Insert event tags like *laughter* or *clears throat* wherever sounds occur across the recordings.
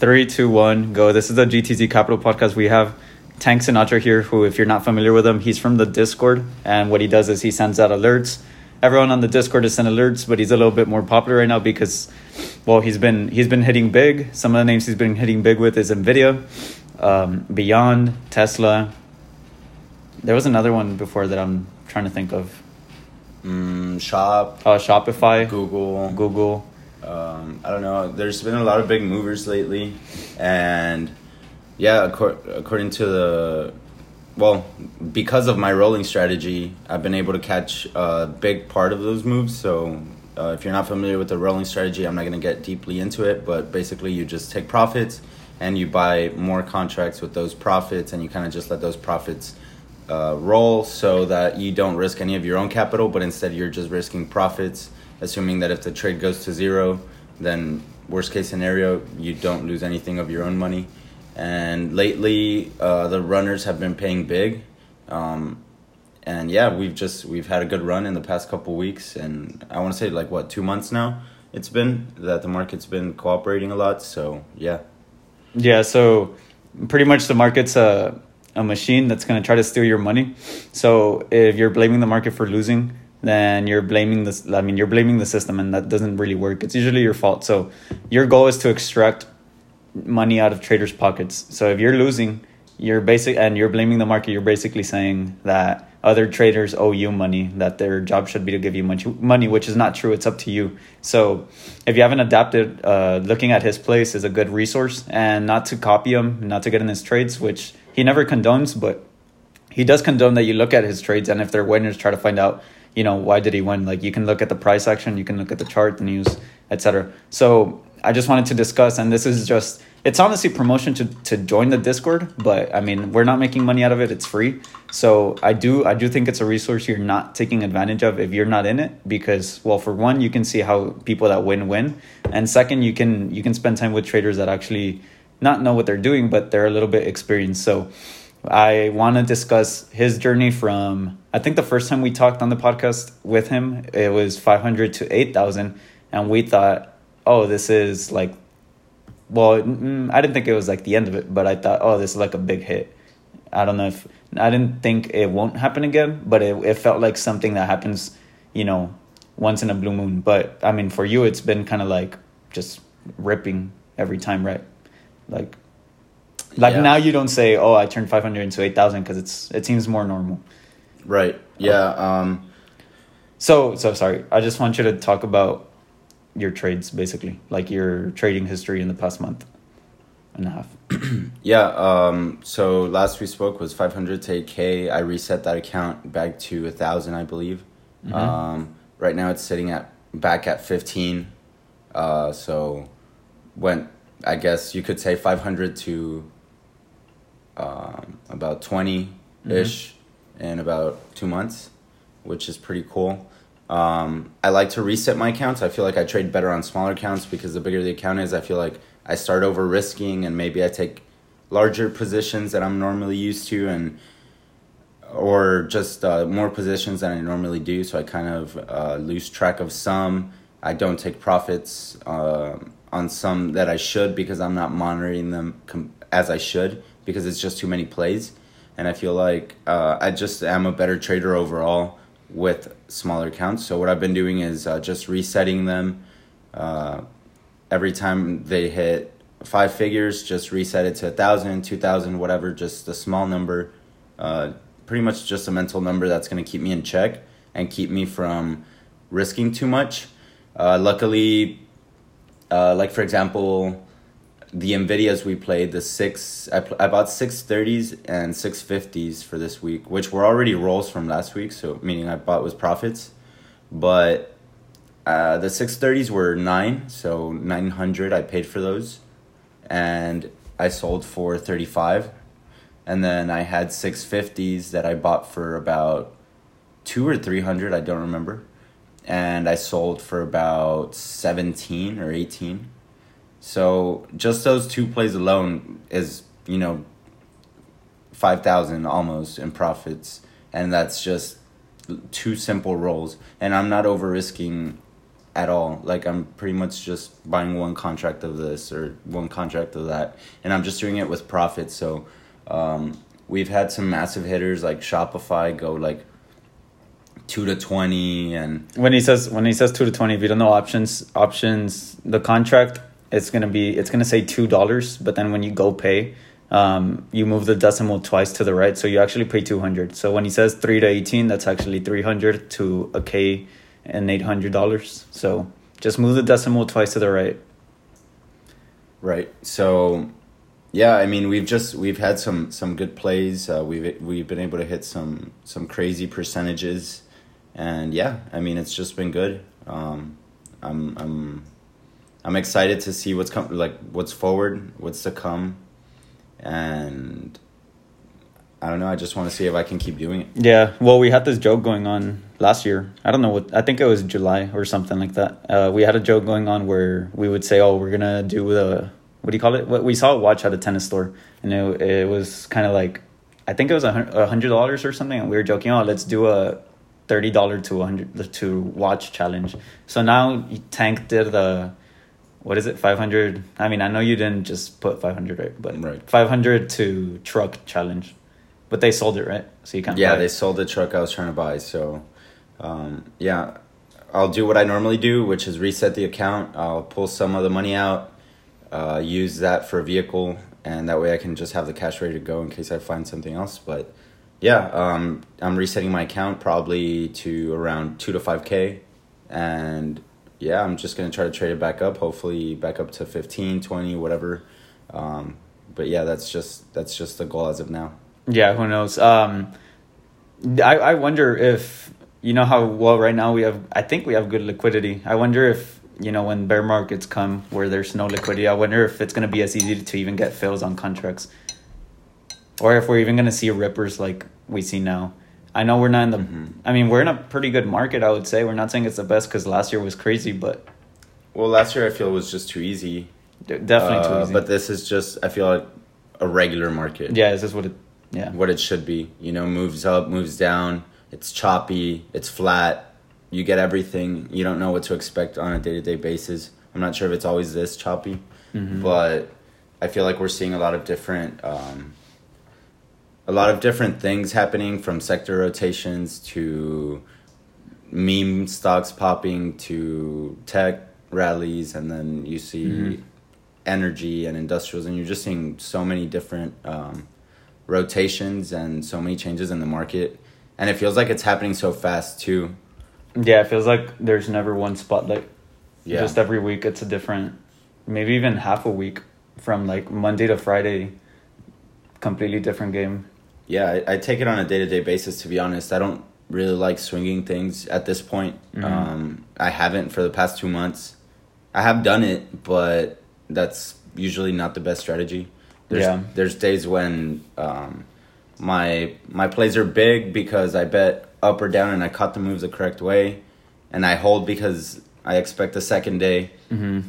Three, two, one, go. This is the GTZ Capital podcast. We have Tank Sinatra here, who, if you're not familiar with him, he's from the Discord. And what he does is he sends out alerts. Everyone on the Discord is sent alerts, but he's a little bit more popular right now because, well, he's been he's been hitting big. Some of the names he's been hitting big with is Nvidia, um, Beyond, Tesla. There was another one before that I'm trying to think of. Mm, Shop, Uh, Shopify, Google. Google. Um, I don't know. There's been a lot of big movers lately, and yeah, accor- according to the well, because of my rolling strategy, I've been able to catch a big part of those moves. So, uh, if you're not familiar with the rolling strategy, I'm not going to get deeply into it, but basically, you just take profits and you buy more contracts with those profits, and you kind of just let those profits uh, roll so that you don't risk any of your own capital, but instead you're just risking profits, assuming that if the trade goes to zero, then worst case scenario, you don't lose anything of your own money. And lately, uh, the runners have been paying big. Um, and yeah, we've just we've had a good run in the past couple weeks, and I want to say like what two months now. It's been that the market's been cooperating a lot. So yeah, Yeah, so pretty much the market's a, a machine that's going to try to steal your money. So if you're blaming the market for losing, then you're blaming this I mean you're blaming the system and that doesn't really work. It's usually your fault. So your goal is to extract money out of traders' pockets. So if you're losing, you're basic and you're blaming the market, you're basically saying that other traders owe you money, that their job should be to give you much money, which is not true. It's up to you. So if you haven't adapted, uh, looking at his place is a good resource and not to copy him, not to get in his trades, which he never condones, but he does condone that you look at his trades and if they're winners, try to find out, you know, why did he win? Like you can look at the price action, you can look at the chart, the news, etc. So I just wanted to discuss, and this is just it's honestly promotion to to join the Discord, but I mean we're not making money out of it; it's free. So I do I do think it's a resource you're not taking advantage of if you're not in it, because well, for one, you can see how people that win win, and second, you can you can spend time with traders that actually not know what they're doing, but they're a little bit experienced. So I want to discuss his journey from I think the first time we talked on the podcast with him it was 500 to 8000 and we thought oh this is like well mm, I didn't think it was like the end of it but I thought oh this is like a big hit. I don't know if I didn't think it won't happen again but it it felt like something that happens you know once in a blue moon. But I mean for you it's been kind of like just ripping every time right? Like like Yeah. now you don't say, "Oh, I turned 500 into 8,000" because it's it seems more normal. right, yeah. Um, So, so sorry. I just want you to talk about your trades basically, like your trading history in the past month and a half. *clears throat* Yeah, um, so last we spoke was 500 to 8K. I reset that account back to a 1,000, I believe. Mhm. Um, right now it's sitting at back at 15. Uh, so went, I guess you could say 500 to um, about 20 ish in about two months, which is pretty cool. Um, I like to reset my accounts. I feel like I trade better on smaller accounts because the bigger the account is, I feel like I start over risking and maybe I take larger positions that I'm normally used to and or just uh, more positions than I normally do. So I kind of uh, lose track of some. I don't take profits uh, on some that I should because I'm not monitoring them com- as I should because it's just too many plays. And I feel like uh, I just am a better trader overall with smaller accounts. So what I've been doing is uh, just resetting them uh, every time they hit five figures. Just reset it to a thousand, two thousand, whatever. Just a small number. Uh, pretty much just a mental number that's going to keep me in check and keep me from risking too much. Uh, luckily, uh, like for example, the Nvidias we played, the six, I, I bought six thirties and six fifties for this week, which were already rolls from last week. So meaning I bought with profits, but uh, the six thirties were nine, so nine hundred. I paid for those, and I sold for thirty five, and then I had six fifties that I bought for about two or three hundred. I don't remember, and I sold for about seventeen or eighteen. So just those two plays alone is you know five thousand almost in profits, and that's just two simple rolls. And I'm not over risking at all. Like I'm pretty much just buying one contract of this or one contract of that, and I'm just doing it with profit. So um, we've had some massive hitters like Shopify go like two to twenty, and when he says when he says two to twenty, if you don't know options options, the contract it's gonna be it's gonna say two dollars, but then when you go pay. Um, you move the decimal twice to the right, so you actually pay two hundred. So when he says three to eighteen, that's actually three hundred to a K and eight hundred dollars. So just move the decimal twice to the right. Right. So, yeah, I mean, we've just we've had some some good plays. Uh, we've we've been able to hit some some crazy percentages, and yeah, I mean, it's just been good. Um, I'm I'm I'm excited to see what's come like what's forward, what's to come, and I don't know. I just want to see if I can keep doing it. Yeah, well, we had this joke going on last year. I don't know what. I think it was July or something like that. Uh, we had a joke going on where we would say, "Oh, we're gonna do the what do you call it?" What we saw a watch at a tennis store, and it it was kind of like, I think it was a hundred dollars or something, and we were joking, "Oh, let's do a thirty dollar to hundred to watch challenge." So now Tank did the what is it 500 i mean i know you didn't just put 500 right but Right. 500 to truck challenge but they sold it right so you can't Yeah, they sold the truck I was trying to buy. So, um, yeah, I'll do what I normally do, which is reset the account. I'll pull some of the money out, uh, use that for a vehicle, and that way I can just have the cash ready to go in case I find something else. But yeah, um, I'm resetting my account probably to around two to five k, and yeah, I'm just gonna try to trade it back up. Hopefully, back up to 15, 20, whatever. Um, but yeah, that's just that's just the goal as of now. Yeah, who knows? Um, I I wonder if you know how well right now we have. I think we have good liquidity. I wonder if you know when bear markets come where there's no liquidity. I wonder if it's gonna be as easy to even get fills on contracts, or if we're even gonna see rippers like we see now. I know we're not in the. Mhm. I mean, we're in a pretty good market. I would say we're not saying it's the best because last year was crazy, but Well, last year I feel was just too easy. de- definitely too Uh, easy. But this is just I feel like a regular market. yeah, this is what it. Yeah, What it should be. You know, moves up, moves down. It's choppy. It's flat. You get everything. You don't know what to expect on a day to day basis. I'm not sure if it's always this choppy, Mhm. but I feel like we're seeing a lot of different. Um, a lot of different things happening from sector rotations to meme stocks popping to tech rallies and then you see Mhm. energy and industrials and you're just seeing so many different um, rotations and so many changes in the market and it feels like it's happening so fast too yeah. It feels like there's never one spotlight. yeah Just every week it's a different, maybe even half a week from like Monday to Friday, completely different game. Yeah I, I take it on a day-to-day basis to be honest i don't really like swinging things at this point Mhm. um, i haven't for the past two months i have done it but that's usually not the best strategy there's, Yeah. there's days when um, my my plays are big because i bet up or down and i caught the moves the correct way and i hold because i expect the second day Mm-hmm.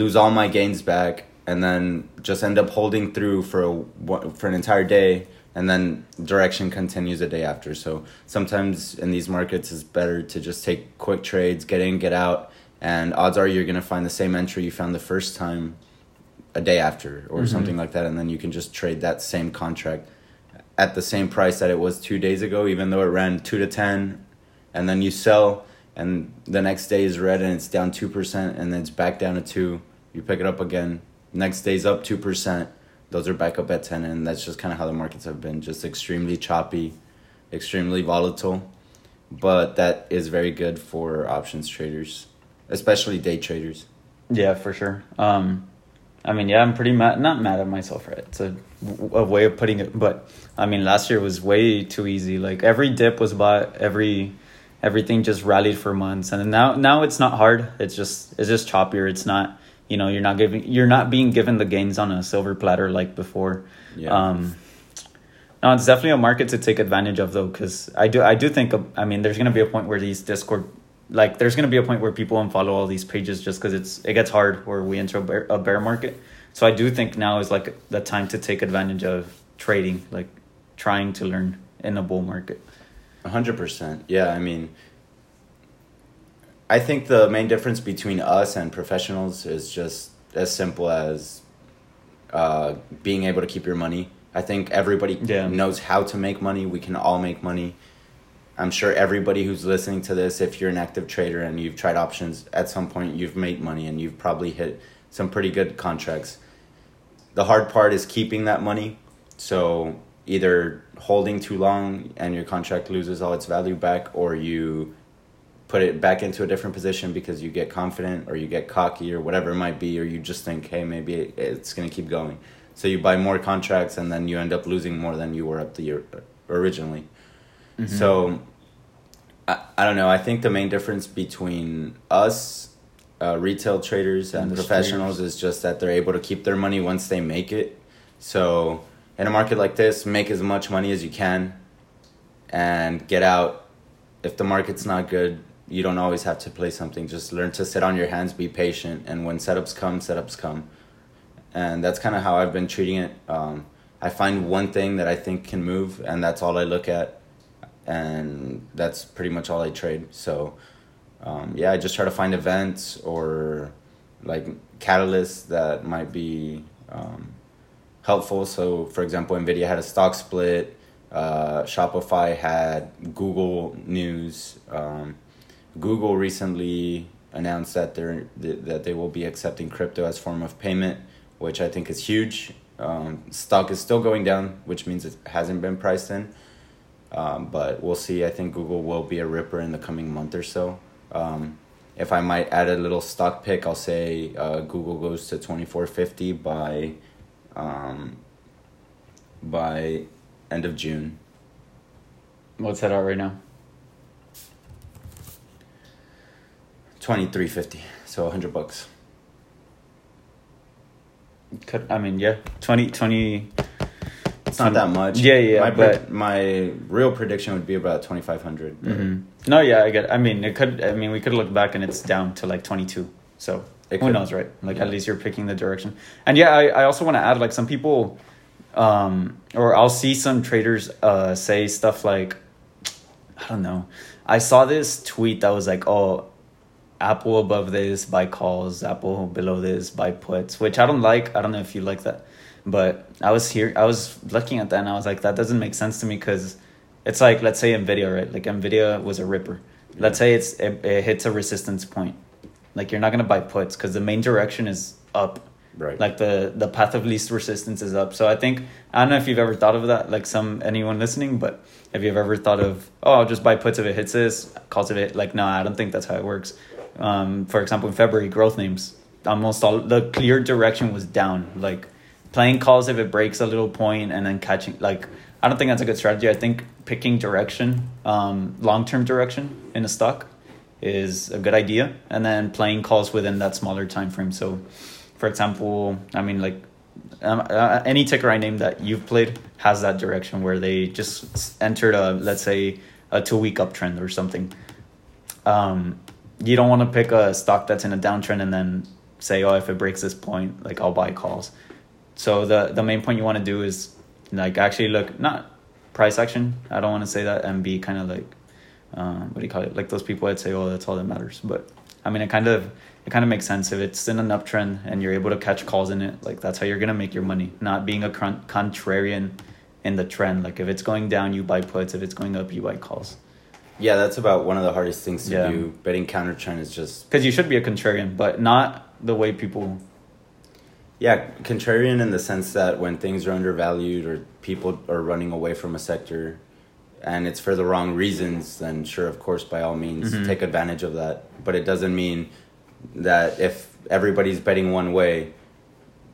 lose all my gains back and then just end up holding through for a, for an entire day and then direction continues the day after. So sometimes in these markets it's better to just take quick trades get in get out and odds are you're going to find the same entry you found the first time a day after or Mhm. something like that and then you can just trade that same contract at the same price that it was two days ago even though it ran 2 to 10 and then you sell and the next day is red and it's down 2% and then it's back down to 2 you pick it up again. Next day's up 2% those are back up at 10 and that's just kind of how the markets have been just extremely choppy extremely volatile but that is very good for options traders especially day traders Yeah, for sure. Um, I mean, yeah, I'm pretty mad. Not mad at myself, right? It's a, a way of putting it. But I mean, last year was way too easy. Like every dip was bought. Every everything just rallied for months, and now now it's not hard. It's just it's just choppier. It's not you know you're not giving you're not being given the gains on a silver platter like before. Yeah. Um, no, it's definitely a market to take advantage of though, because I do I do think I mean there's gonna be a point where these Discord like there's gonna be a point where people unfollow all these pages just because it's it gets hard where we enter a bear, a bear market. So I do think now is like the time to take advantage of trading, like trying to learn in a bull market. A hundred percent. Yeah, I mean, I think the main difference between us and professionals is just as simple as uh, being able to keep your money. I think everybody Yeah. knows how to make money. We can all make money. I'm sure everybody who's listening to this, if you're an active trader and you've tried options, at some point you've made money and you've probably hit some pretty good contracts. The hard part is keeping that money. So either holding too long and your contract loses all its value back, or you put it back into a different position because you get confident or you get cocky or whatever it might be, or you just think, hey, maybe it's going to keep going. So you buy more contracts and then you end up losing more than you were up the year originally. So I, I don't know. I think the main difference between us, uh, retail traders, and professionals is just that they're able to keep their money once they make it. So in a market like this, make as much money as you can and get out. If the market's not good, you don't always have to play something. Just learn to sit on your hands, be patient, and when setups come, setups come. And that's kind of how I've been treating it. Um, I find one thing that I think can move, and that's all I look at, and that's pretty much all I trade. So, um, yeah, I just try to find events or like catalysts that might be um, helpful. So, for example, Nvidia had a stock split. Uh, Shopify had Google News. Um, Google recently announced that they're that they will be accepting crypto as form of payment, which I think is huge. Um, stock is still going down, which means it hasn't been priced in. Um, but we'll see. I think Google will be a ripper in the coming month or so. Um, if I might add a little stock pick, I'll say uh, Google goes to twenty four fifty by um, by end of June. What's that out right now? Twenty three fifty, so hundred bucks. Could, I mean, yeah, 20, 20 It's not that much. Yeah, yeah, My but- my real prediction would be about twenty five hundred. Mhm. No, yeah, I get. I mean, it could. I mean, we could look back and it's down to like twenty two. So It who could. knows, right? Like Yeah. at least you're picking the direction. And yeah, I, I also want to add like some people, um, or I'll see some traders uh say stuff like, I don't know. I saw this tweet that was like, oh, Apple above this buy calls, Apple below this buy puts, which I don't like. I don't know if you like that, but I was here. I was looking at that and I was like, that doesn't make sense to me because it's like let's say Nvidia, right? Like Nvidia was a ripper. Let's say it's it, it hits a resistance point. Like you're not gonna buy puts because the main direction is up. Right. Like the the path of least resistance is up. So I think I don't know if you've ever thought of that. Like some anyone listening, but if you've ever thought of oh I'll just buy puts if it hits this, calls if it like no I don't think that's how it works. Um, for example, in February, growth names almost all the clear direction was down. Like playing calls if it breaks a little point and then catching like I don't think that's a good strategy. I think picking direction, um, long term direction in a stock is a good idea, and then playing calls within that smaller time frame. So, for example, I mean like um, uh, any ticker I name that you've played has that direction where they just entered a let's say a two week uptrend or something. Um, you don't want to pick a stock that's in a downtrend and then say, oh, if it breaks this point, like I'll buy calls. So the the main point you want to do is like actually look not price action. I don't want to say that and be kind of like um, what do you call it? Like those people that say, oh, that's all that matters. But I mean, it kind of it kind of makes sense if it's in an uptrend and you're able to catch calls in it. Like that's how you're gonna make your money, not being a contrarian in the trend. Like if it's going down, you buy puts. If it's going up, you buy calls. Yeah, that's about one of the hardest things to Yeah. do. Betting counter trend is just Because you should be a contrarian, but not the way people. yeah, contrarian in the sense that when things are undervalued or people are running away from a sector and it's for the wrong reasons, then sure, of course, by all means, Mhm. take advantage of that. But it doesn't mean that if everybody's betting one way,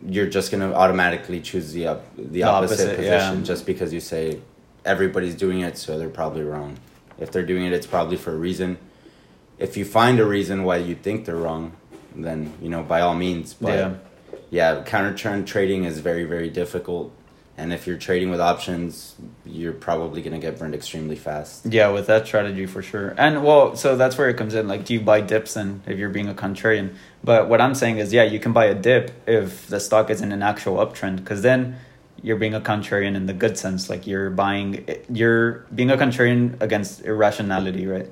you're just going to automatically choose the, op- the, The opposite, opposite, position yeah. just because you say everybody's doing it, so they're probably wrong. If they're doing it, it's probably for a reason. If you find a reason why you think they're wrong, then, you know, by all means. But Yeah. yeah, counter trend trading is very, very difficult. And if you're trading with options, you're probably going to get burned extremely fast. Yeah, with that strategy for sure. And well, so that's where it comes in. Like, do you buy dips then if you're being a contrarian? But what I'm saying is, yeah, you can buy a dip if the stock is in an actual uptrend, because then you're being a contrarian in the good sense. Like you're buying, you're being a contrarian against irrationality, right?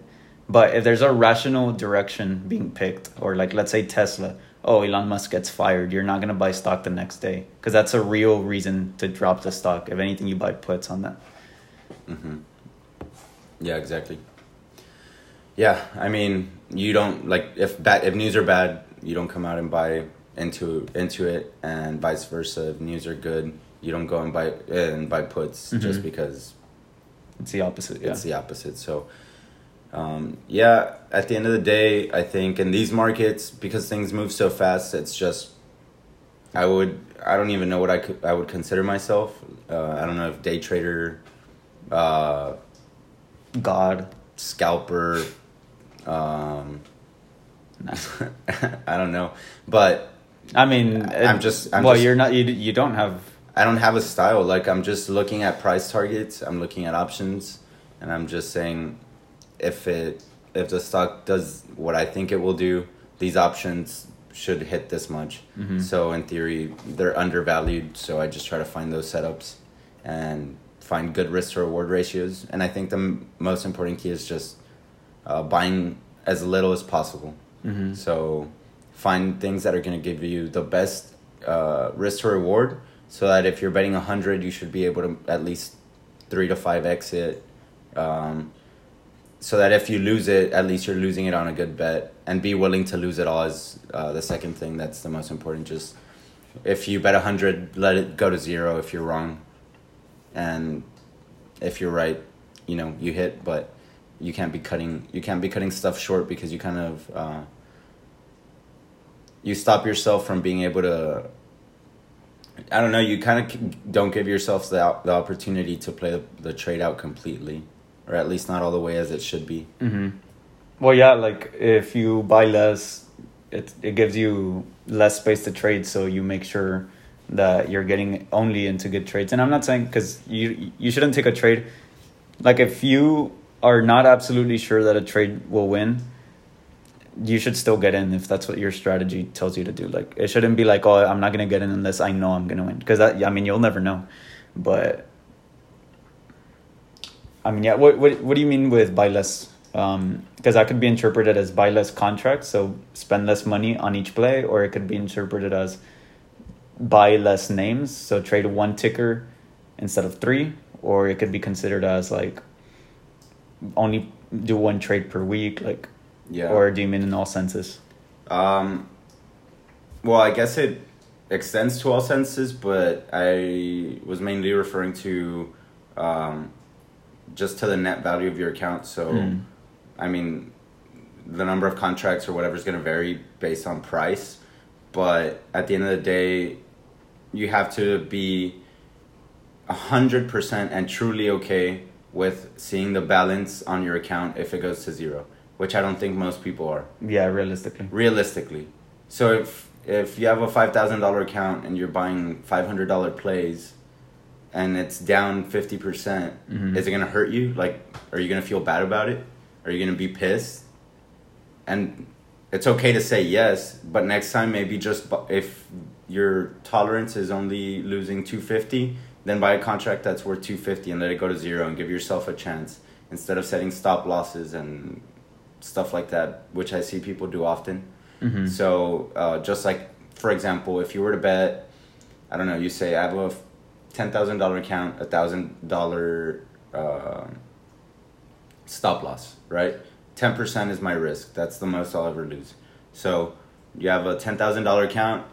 But if there's a rational direction being picked, or like let's say Tesla, oh Elon Musk gets fired, you're not gonna buy stock the next day because that's a real reason to drop the stock. If anything, you buy puts on that. Mm-hmm. Yeah, exactly. Yeah, I mean, you don't like if bad if news are bad, you don't come out and buy into into it, and vice versa. If news are good, you don't go and buy and buy puts Mhm. just because It's the opposite. Yeah. it's the opposite. So, um, yeah, at the end of the day, I think in these markets because things move so fast, it's just I would I don't even know what I could I would consider myself. Uh, I don't know if day trader, uh, God. scalper, um, *laughs* I don't know, but I mean, I'm just- I'm well, just- you're not. You you don't have. I don't have a style. Like I'm just looking at price targets. I'm looking at options, and I'm just saying, if it if the stock does what I think it will do, these options should hit this much. Mhm. So in theory, they're undervalued. So I just try to find those setups, and find good risk to reward ratios. And I think the m- most important key is just uh, buying as little as possible. Mm-hmm. So find things that are going to give you the best uh, risk to reward so that if you're betting 100, you should be able to at least 3 to 5 exit. Um, so that if you lose it, at least you're losing it on a good bet. And be willing to lose it all is uh, the second thing that's the most important. Just if you bet 100, let it go to zero if you're wrong. And if you're right, you know, you hit, but you can't be cutting you can't be cutting stuff short because you kind of uh, you stop yourself from being able to I don't know you kind of don't give yourself the the opportunity to play the, trade out completely or at least not all the way as it should be Mm-hmm. Well, yeah, like if you buy less, it it gives you less space to trade, so you make sure that you're getting only into good trades. And I'm not saying because you you shouldn't take a trade. Like if you are not absolutely sure that a trade will win, you should still get in if that's what your strategy tells you to do. Like it shouldn't be like, oh, I'm not gonna get in unless I know I'm gonna win, because that I mean you'll never know. But I mean, yeah. What what what do you mean with buy less? Um, because that could be interpreted as buy less contracts, so spend less money on each play, or it could be interpreted as buy less names, so trade one ticker instead of three, or it could be considered as like only do one trade per week, like, yeah or do you mean in all senses? Um, well, I guess it extends to all senses, but I was mainly referring to um, just to the net value of your account. So, Mm. I mean, the number of contracts or whatever is going to vary based on price, but at the end of the day, you have to be a hundred percent and truly okay with seeing the balance on your account if it goes to zero, which I don't think most people are Yeah, realistically. realistically. So if if you have a five thousand dollar account and you're buying five hundred dollar plays, and it's down fifty percent, Mhm. is it gonna hurt you? Like, are you gonna feel bad about it? Are you gonna be pissed? And it's okay to say yes, but next time maybe just bu- if your tolerance is only losing two fifty, then buy a contract that's worth two fifty and let it go to zero and give yourself a chance instead of setting stop losses and stuff like that, which I see people do often. Mhm. So, uh, just like, for example, if you were to bet, I don't know, you say, I have a $10,000 account, a $1,000 uh, stop loss, right? 10% is my risk. That's the most I'll ever lose. So, you have a $10,000 account,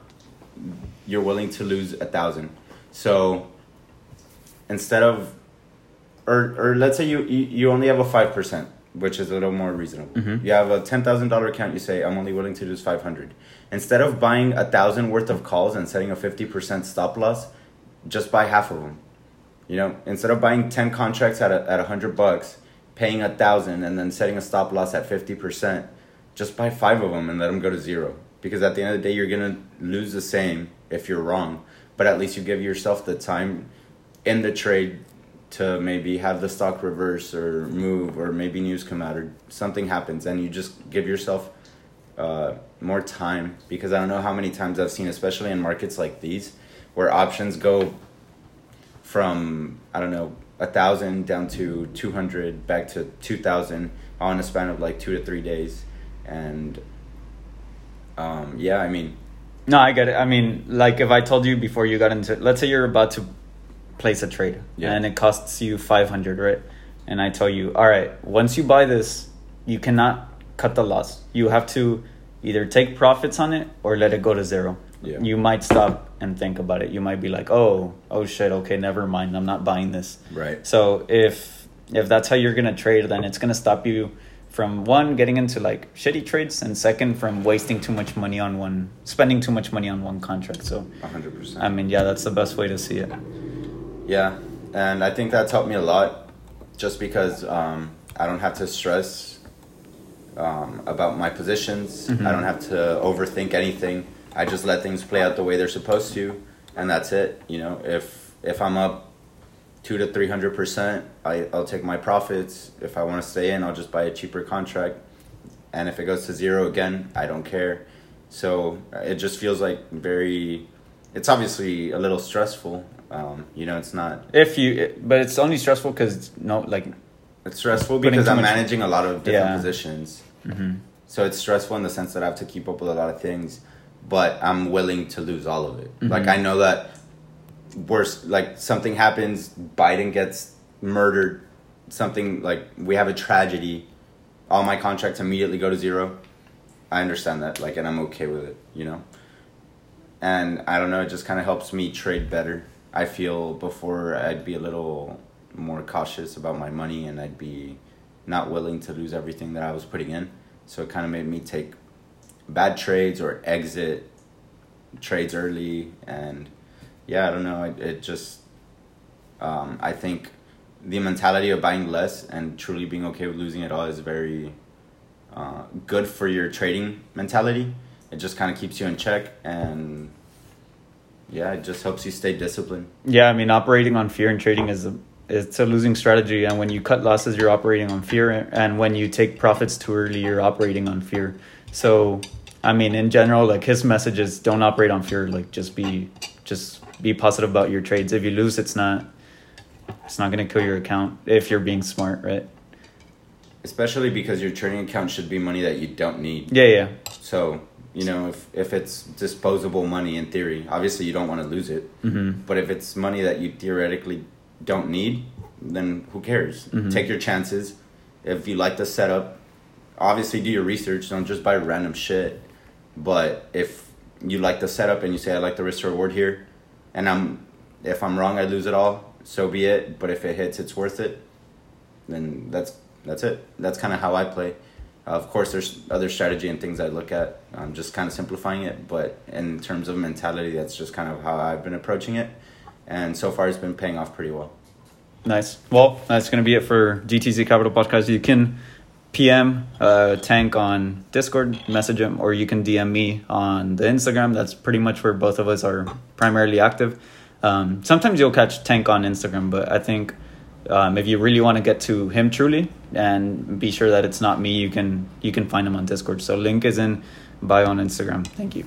you're willing to lose a 1000 So, instead of, or, or let's say you, you, you only have a 5%, which is a little more reasonable. Mhm. You have a $10,000 account, you say, I'm only willing to lose 500 Instead of buying a thousand worth of calls and setting a 50% stop loss, just buy half of them. You know, instead of buying 10 contracts at a, at 100 bucks, paying a thousand and then setting a stop loss at 50%, just buy five of them and let them go to zero. Because at the end of the day, you're going to lose the same if you're wrong. But at least you give yourself the time in the trade to maybe have the stock reverse or move or maybe news come out or something happens and you just give yourself uh, more time because I don't know how many times I've seen, especially in markets like these, where options go from I don't know a thousand down to two hundred back to two thousand on a span of like two to three days, and um, yeah, I mean, No, I get it. I mean, like if I told you before you got into, let's say you're about to place a trade Yeah. and it costs you 500, right? And I tell you, all right, once you buy this, you cannot cut the loss. You have to either take profits on it or let it go to zero. Yeah. You might stop and think about it. You might be like, "Oh, oh shit, okay, never mind. I'm not buying this." right, So if if that's how you're gonna trade, then it's gonna stop you from one getting into like shitty trades, and second from wasting too much money on one, spending too much money on one contract. So hundred percent. I mean, yeah, that's the best way to see it. Yeah, and I think that's helped me a lot, just because um, I don't have to stress um, about my positions. Mhm. I don't have to overthink anything. I just let things play out the way they're supposed to, and that's it. You know, if if I'm up two to three hundred percent, I I'll take my profits. If I want to stay in, I'll just buy a cheaper contract, and if it goes to zero again, I don't care. So it just feels like very. It's obviously a little stressful. Um, you know, it's not. If you, but it's only stressful because no, like, It's stressful because I'm managing a lot of different Yeah. positions. mhm. So it's stressful in the sense that I have to keep up with a lot of things, but I'm willing to lose all of it. Mhm. Like I know that worse like something happens, Biden gets murdered, something like we have a tragedy, all my contracts immediately go to zero. I understand that, like and I'm okay with it, you know? And I don't know, it just kind of helps me trade better. I feel before I'd be a little more cautious about my money and I'd be not willing to lose everything that I was putting in. So it kind of made me take bad trades or exit trades early. And yeah, I don't know. It, it just, um, I think the mentality of buying less and truly being okay with losing it all is very uh, good for your trading mentality. It just kind of keeps you in check and yeah, it just helps you stay disciplined. yeah, I mean, operating on fear and trading is a it's a losing strategy, and when you cut losses, you're operating on fear, and when you take profits too early, you're operating on fear. So, I mean, in general, like his message is don't operate on fear. Like just be just be positive about your trades. If you lose, it's not it's not gonna kill your account if you're being smart, right? Especially because your trading account should be money that you don't need. Yeah, yeah. So, you know, if, if it's disposable money in theory, obviously you don't want to lose it. Mm-hmm. But if it's money that you theoretically don't need, then who cares? Mhm. Take your chances. If you like the setup, obviously do your research. Don't just buy random shit. But if you like the setup and you say I like the risk reward here, and I'm if I'm wrong, I lose it all. So be it. But if it hits, it's worth it. Then that's that's it. That's kind of how I play. Of course, there's other strategy and things I look at. I'm just kind of simplifying it, but in terms of mentality, that's just kind of how I've been approaching it, and so far it's been paying off pretty well. Nice. Well, that's going to be it for GTZ Capital Podcast. You can PM uh, Tank on Discord, message him, or you can DM me on the Instagram. That's pretty much where both of us are primarily active. Um, sometimes you'll catch Tank on Instagram, but I think um, if you really want to get to him truly and be sure that it's not me, you can you can find him on Discord. So link is in bio on Instagram. Thank you.